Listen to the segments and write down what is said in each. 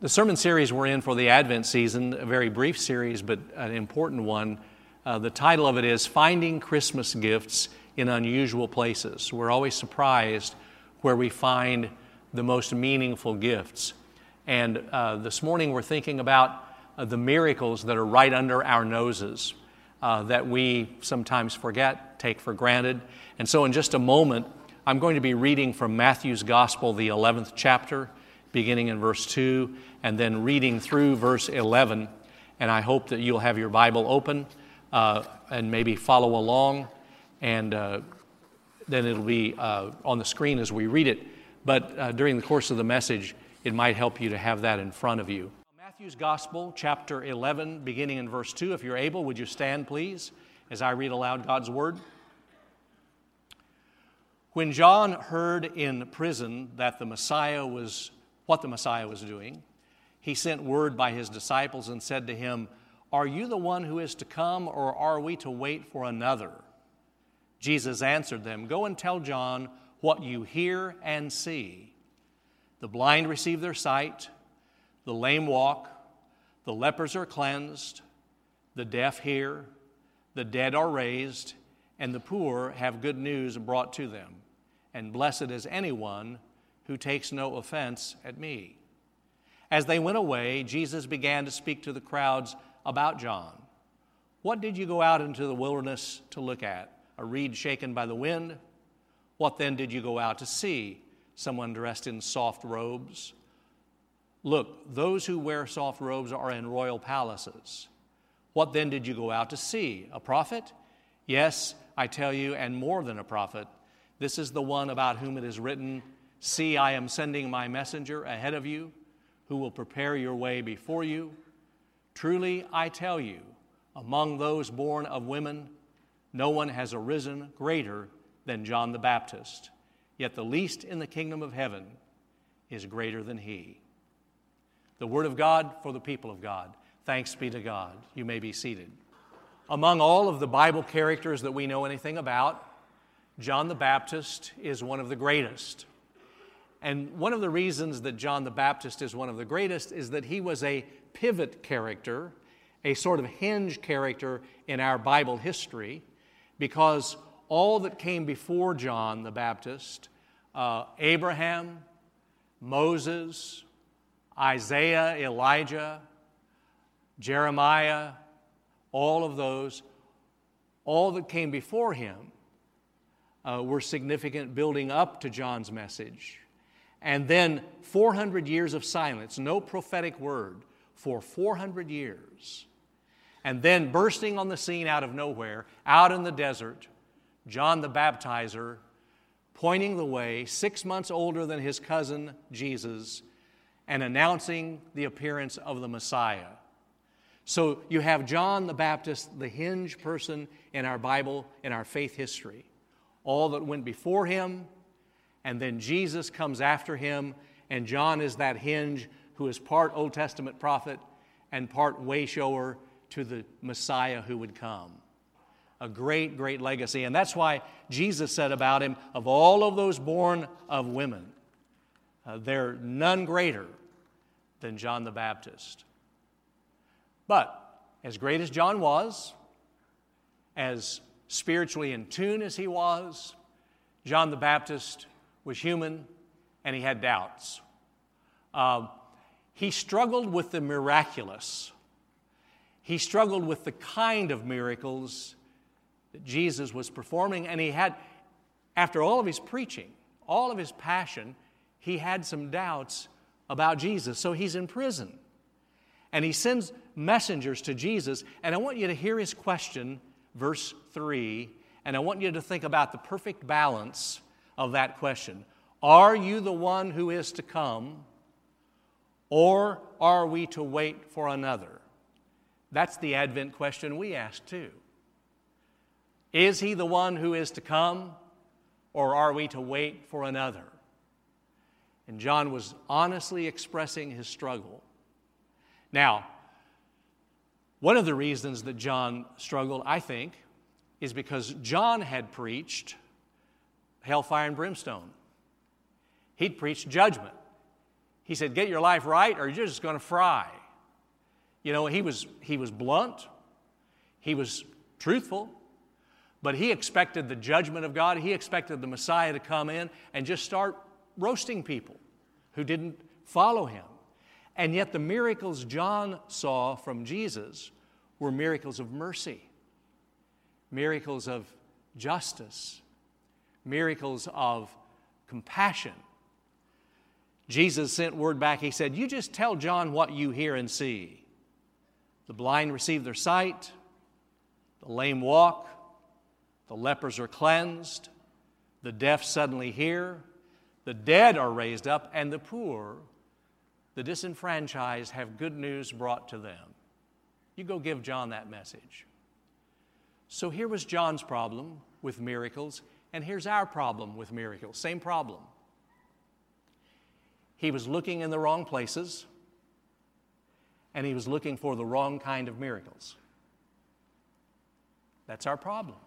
The sermon series we're in for the Advent season, a very brief series, but an important one. Uh, the title of it is Finding Christmas Gifts in Unusual Places. We're always surprised where we find the most meaningful gifts. And uh, this morning we're thinking about uh, the miracles that are right under our noses uh, that we sometimes forget, take for granted. And so, in just a moment, I'm going to be reading from Matthew's Gospel, the 11th chapter, beginning in verse 2, and then reading through verse 11. And I hope that you'll have your Bible open uh, and maybe follow along. And uh, then it'll be uh, on the screen as we read it. But uh, during the course of the message, it might help you to have that in front of you. Matthew's Gospel, chapter 11, beginning in verse 2. If you're able, would you stand, please, as I read aloud God's Word? When John heard in prison that the Messiah was what the Messiah was doing, he sent word by his disciples and said to him, Are you the one who is to come, or are we to wait for another? Jesus answered them, Go and tell John what you hear and see. The blind receive their sight, the lame walk, the lepers are cleansed, the deaf hear, the dead are raised, and the poor have good news brought to them. And blessed is anyone who takes no offense at me. As they went away, Jesus began to speak to the crowds about John. What did you go out into the wilderness to look at? A reed shaken by the wind? What then did you go out to see? Someone dressed in soft robes? Look, those who wear soft robes are in royal palaces. What then did you go out to see? A prophet? Yes, I tell you, and more than a prophet. This is the one about whom it is written See, I am sending my messenger ahead of you who will prepare your way before you. Truly, I tell you, among those born of women, no one has arisen greater than John the Baptist, yet the least in the kingdom of heaven is greater than he. The word of God for the people of God. Thanks be to God. You may be seated. Among all of the Bible characters that we know anything about, John the Baptist is one of the greatest. And one of the reasons that John the Baptist is one of the greatest is that he was a pivot character, a sort of hinge character in our Bible history, because all that came before John the Baptist, uh, Abraham, Moses, Isaiah, Elijah, Jeremiah, all of those, all that came before him uh, were significant building up to John's message. And then 400 years of silence, no prophetic word for 400 years. And then bursting on the scene out of nowhere, out in the desert, John the Baptizer pointing the way, six months older than his cousin Jesus, and announcing the appearance of the Messiah. So you have John the Baptist, the hinge person in our Bible, in our faith history. All that went before him, and then Jesus comes after him, and John is that hinge who is part Old Testament prophet and part wayshower to the Messiah who would come. A great, great legacy. And that's why Jesus said about him, of all of those born of women, uh, they're none greater than John the Baptist. But as great as John was, as spiritually in tune as he was, John the Baptist was human and he had doubts. Uh, he struggled with the miraculous. He struggled with the kind of miracles that Jesus was performing, and he had, after all of his preaching, all of his passion, he had some doubts about Jesus. So he's in prison. And he sends messengers to Jesus, and I want you to hear his question, verse 3, and I want you to think about the perfect balance of that question Are you the one who is to come, or are we to wait for another? That's the Advent question we ask too. Is he the one who is to come, or are we to wait for another? And John was honestly expressing his struggle. Now, one of the reasons that John struggled, I think, is because John had preached hellfire and brimstone. He'd preached judgment. He said, Get your life right, or you're just going to fry. You know, he was, he was blunt, he was truthful, but he expected the judgment of God. He expected the Messiah to come in and just start roasting people who didn't follow him. And yet, the miracles John saw from Jesus were miracles of mercy, miracles of justice, miracles of compassion. Jesus sent word back. He said, You just tell John what you hear and see. The blind receive their sight, the lame walk, the lepers are cleansed, the deaf suddenly hear, the dead are raised up, and the poor the disenfranchised have good news brought to them. You go give John that message. So here was John's problem with miracles, and here's our problem with miracles. Same problem. He was looking in the wrong places, and he was looking for the wrong kind of miracles. That's our problem.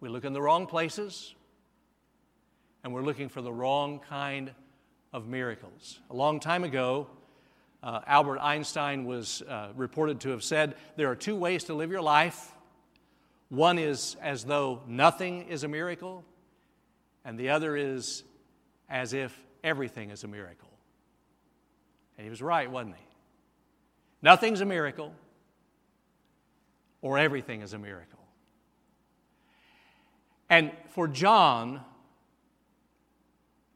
We look in the wrong places, and we're looking for the wrong kind of miracles. A long time ago, uh, Albert Einstein was uh, reported to have said there are two ways to live your life. One is as though nothing is a miracle, and the other is as if everything is a miracle. And he was right, wasn't he? Nothing's a miracle, or everything is a miracle. And for John,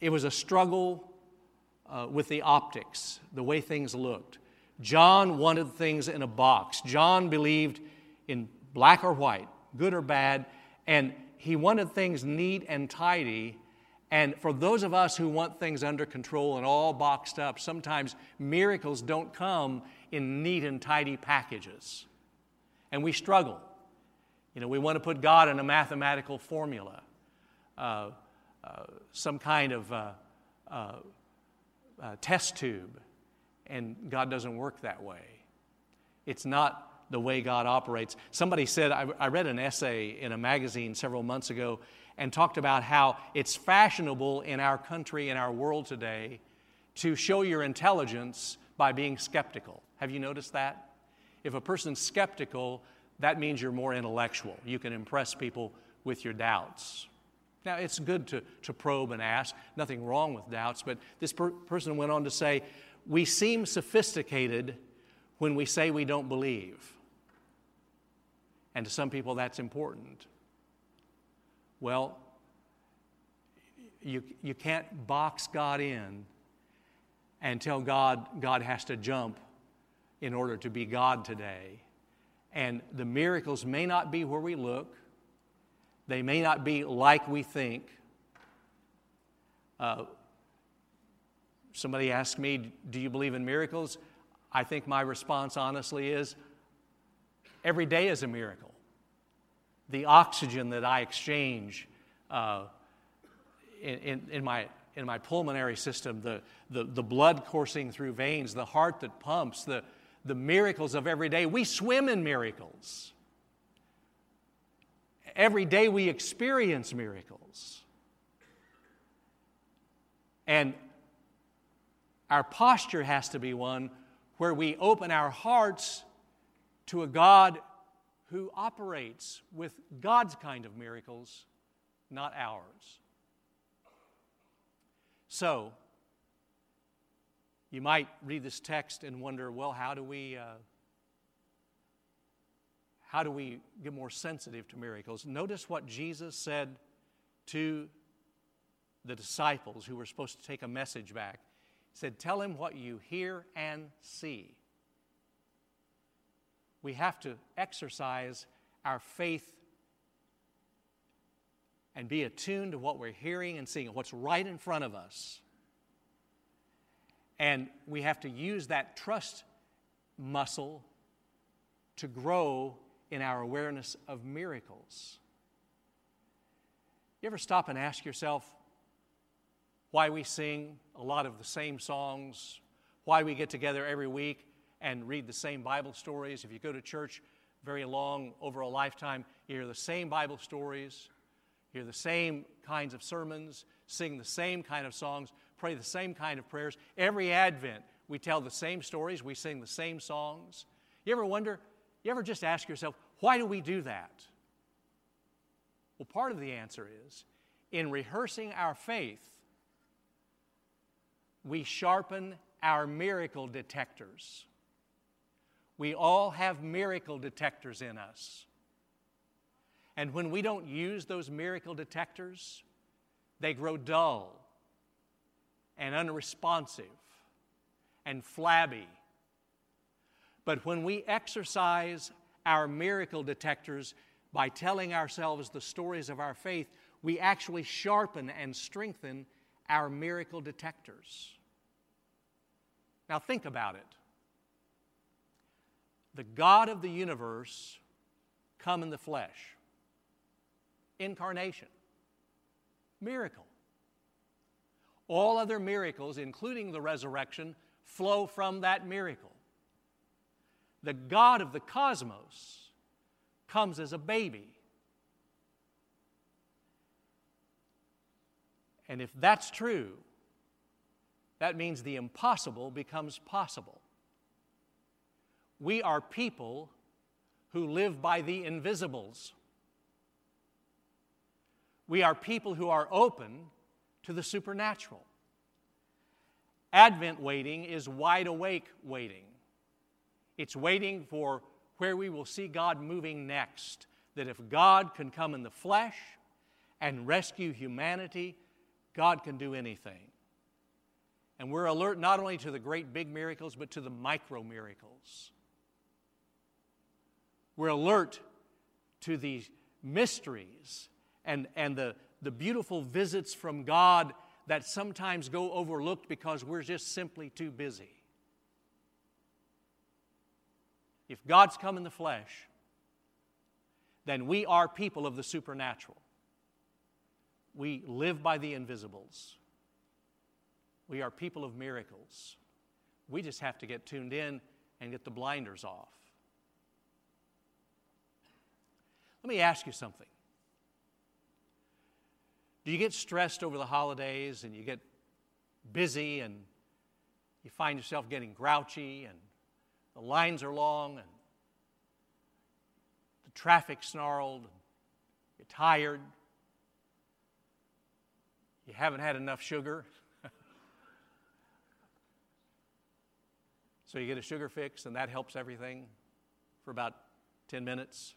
it was a struggle uh, with the optics, the way things looked. John wanted things in a box. John believed in black or white, good or bad, and he wanted things neat and tidy. And for those of us who want things under control and all boxed up, sometimes miracles don't come in neat and tidy packages. And we struggle. You know, we want to put God in a mathematical formula, uh, uh, some kind of uh, uh uh, test tube, and God doesn't work that way. It's not the way God operates. Somebody said, I, I read an essay in a magazine several months ago and talked about how it's fashionable in our country, in our world today, to show your intelligence by being skeptical. Have you noticed that? If a person's skeptical, that means you're more intellectual. You can impress people with your doubts. Now, it's good to, to probe and ask, nothing wrong with doubts, but this per- person went on to say, We seem sophisticated when we say we don't believe. And to some people, that's important. Well, you, you can't box God in and tell God God has to jump in order to be God today. And the miracles may not be where we look, they may not be like we think. Uh, somebody asked me, Do you believe in miracles? I think my response, honestly, is every day is a miracle. The oxygen that I exchange uh, in, in, in, my, in my pulmonary system, the, the, the blood coursing through veins, the heart that pumps, the, the miracles of every day. We swim in miracles. Every day we experience miracles. And our posture has to be one where we open our hearts to a God who operates with God's kind of miracles, not ours. So, you might read this text and wonder well, how do we. Uh, how do we get more sensitive to miracles? Notice what Jesus said to the disciples who were supposed to take a message back. He said, Tell him what you hear and see. We have to exercise our faith and be attuned to what we're hearing and seeing, what's right in front of us. And we have to use that trust muscle to grow in our awareness of miracles. You ever stop and ask yourself why we sing a lot of the same songs, why we get together every week and read the same Bible stories? If you go to church very long over a lifetime, you hear the same Bible stories, hear the same kinds of sermons, sing the same kind of songs. pray the same kind of prayers. Every Advent, we tell the same stories, we sing the same songs. You ever wonder, you ever just ask yourself, why do we do that? Well, part of the answer is in rehearsing our faith, we sharpen our miracle detectors. We all have miracle detectors in us. And when we don't use those miracle detectors, they grow dull and unresponsive and flabby. But when we exercise our miracle detectors by telling ourselves the stories of our faith, we actually sharpen and strengthen our miracle detectors. Now, think about it. The God of the universe come in the flesh. Incarnation. Miracle. All other miracles, including the resurrection, flow from that miracle. The God of the cosmos comes as a baby. And if that's true, that means the impossible becomes possible. We are people who live by the invisibles. We are people who are open to the supernatural. Advent waiting is wide awake waiting. It's waiting for where we will see God moving next. That if God can come in the flesh and rescue humanity, God can do anything. And we're alert not only to the great big miracles, but to the micro miracles. We're alert to the mysteries and, and the, the beautiful visits from God that sometimes go overlooked because we're just simply too busy. If God's come in the flesh, then we are people of the supernatural. We live by the invisibles. We are people of miracles. We just have to get tuned in and get the blinders off. Let me ask you something. Do you get stressed over the holidays and you get busy and you find yourself getting grouchy and the lines are long and the traffic snarled, and you're tired, you haven't had enough sugar? so you get a sugar fix and that helps everything for about 10 minutes.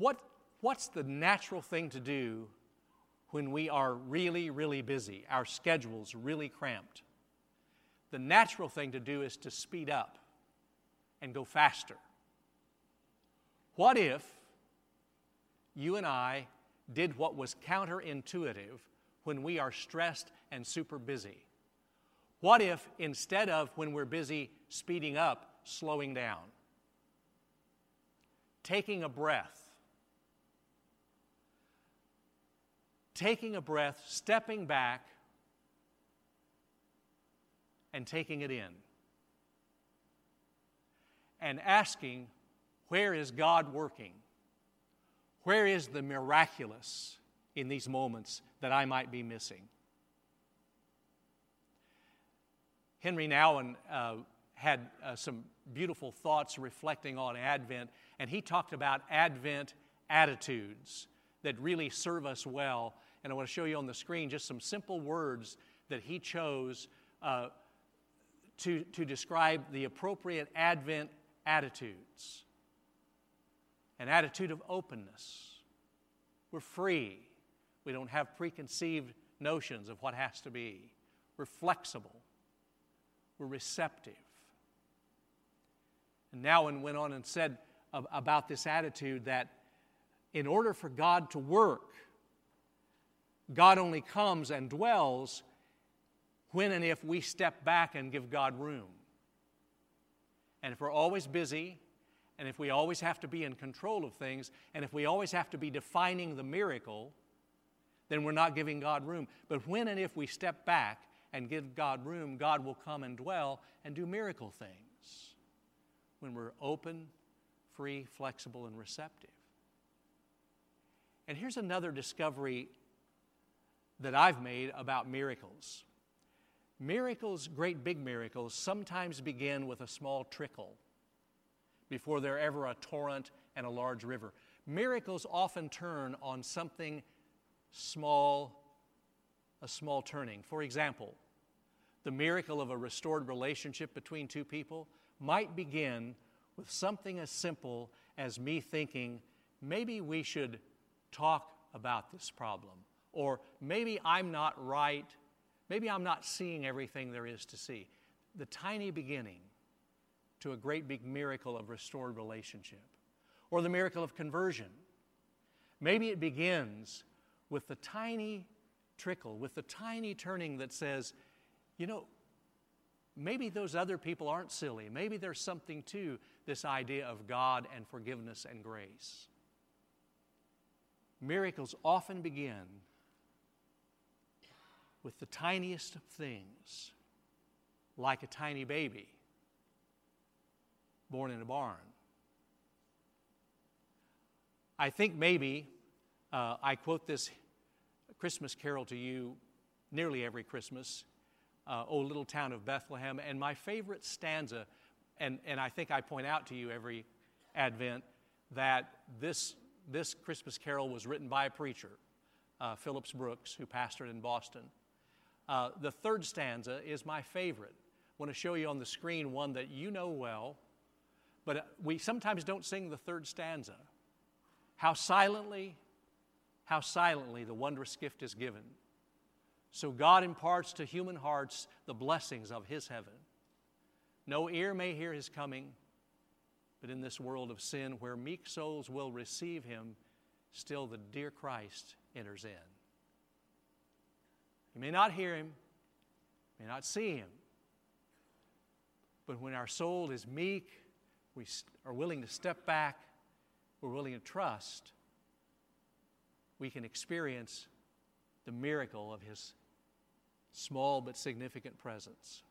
What what's the natural thing to do when we are really, really busy, our schedule's really cramped? The natural thing to do is to speed up and go faster. What if you and I did what was counterintuitive when we are stressed and super busy? What if instead of when we're busy speeding up, slowing down? Taking a breath taking a breath, stepping back, and taking it in. And asking, where is God working? Where is the miraculous in these moments that I might be missing? Henry Nouwen uh, had uh, some beautiful thoughts reflecting on Advent, and he talked about Advent attitudes that really serve us well and I want to show you on the screen just some simple words that he chose uh, to, to describe the appropriate Advent attitudes an attitude of openness. We're free, we don't have preconceived notions of what has to be. We're flexible, we're receptive. And Nouwen went on and said about this attitude that in order for God to work, God only comes and dwells when and if we step back and give God room. And if we're always busy, and if we always have to be in control of things, and if we always have to be defining the miracle, then we're not giving God room. But when and if we step back and give God room, God will come and dwell and do miracle things when we're open, free, flexible, and receptive. And here's another discovery that I've made about miracles. Miracles, great big miracles, sometimes begin with a small trickle before they're ever a torrent and a large river. Miracles often turn on something small, a small turning. For example, the miracle of a restored relationship between two people might begin with something as simple as me thinking, maybe we should talk about this problem. Or maybe I'm not right. Maybe I'm not seeing everything there is to see. The tiny beginning to a great big miracle of restored relationship. Or the miracle of conversion. Maybe it begins with the tiny trickle, with the tiny turning that says, you know, maybe those other people aren't silly. Maybe there's something to this idea of God and forgiveness and grace. Miracles often begin with the tiniest of things, like a tiny baby born in a barn. I think maybe uh, I quote this Christmas carol to you nearly every Christmas, uh, O Little Town of Bethlehem. And my favorite stanza, and, and I think I point out to you every Advent, that this, this Christmas carol was written by a preacher, uh, Phillips Brooks, who pastored in Boston. Uh, the third stanza is my favorite. I want to show you on the screen one that you know well, but uh, we sometimes don't sing the third stanza. How silently, how silently the wondrous gift is given. So God imparts to human hearts the blessings of His heaven. No ear may hear His coming, but in this world of sin where meek souls will receive Him, still the dear Christ enters in. You may not hear Him, may not see Him, but when our soul is meek, we are willing to step back, we're willing to trust, we can experience the miracle of His small but significant presence.